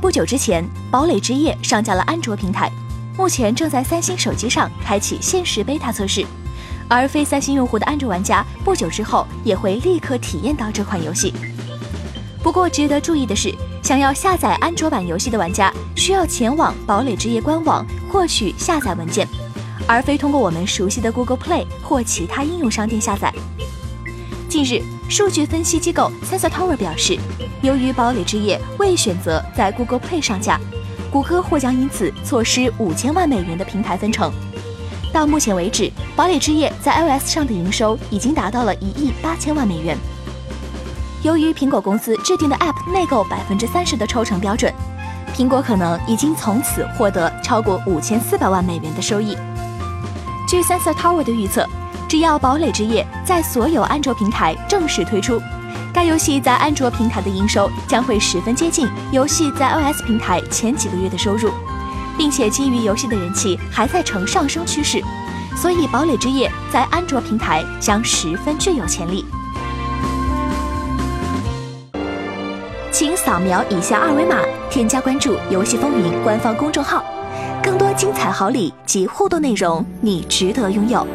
不久之前，《堡垒之夜》上架了安卓平台，目前正在三星手机上开启限时 beta 测试，而非三星用户的安卓玩家不久之后也会立刻体验到这款游戏。不过值得注意的是，想要下载安卓版游戏的玩家需要前往《堡垒之夜》官网获取下载文件，而非通过我们熟悉的 Google Play 或其他应用商店下载。近日，数据分析机构 Sensor Tower 表示，由于《堡垒之夜》未选择在 Google Play 上架，谷歌或将因此错失五千万美元的平台分成。到目前为止，《堡垒之夜》在 iOS 上的营收已经达到了一亿八千万美元。由于苹果公司制定的 App 内购百分之三十的抽成标准，苹果可能已经从此获得超过五千四百万美元的收益。据 Sensor Tower 的预测。只要《堡垒之夜》在所有安卓平台正式推出，该游戏在安卓平台的营收将会十分接近游戏在 O S 平台前几个月的收入，并且基于游戏的人气还在呈上升趋势，所以《堡垒之夜》在安卓平台将十分具有潜力。请扫描以下二维码，添加关注“游戏风云”官方公众号，更多精彩好礼及互动内容，你值得拥有。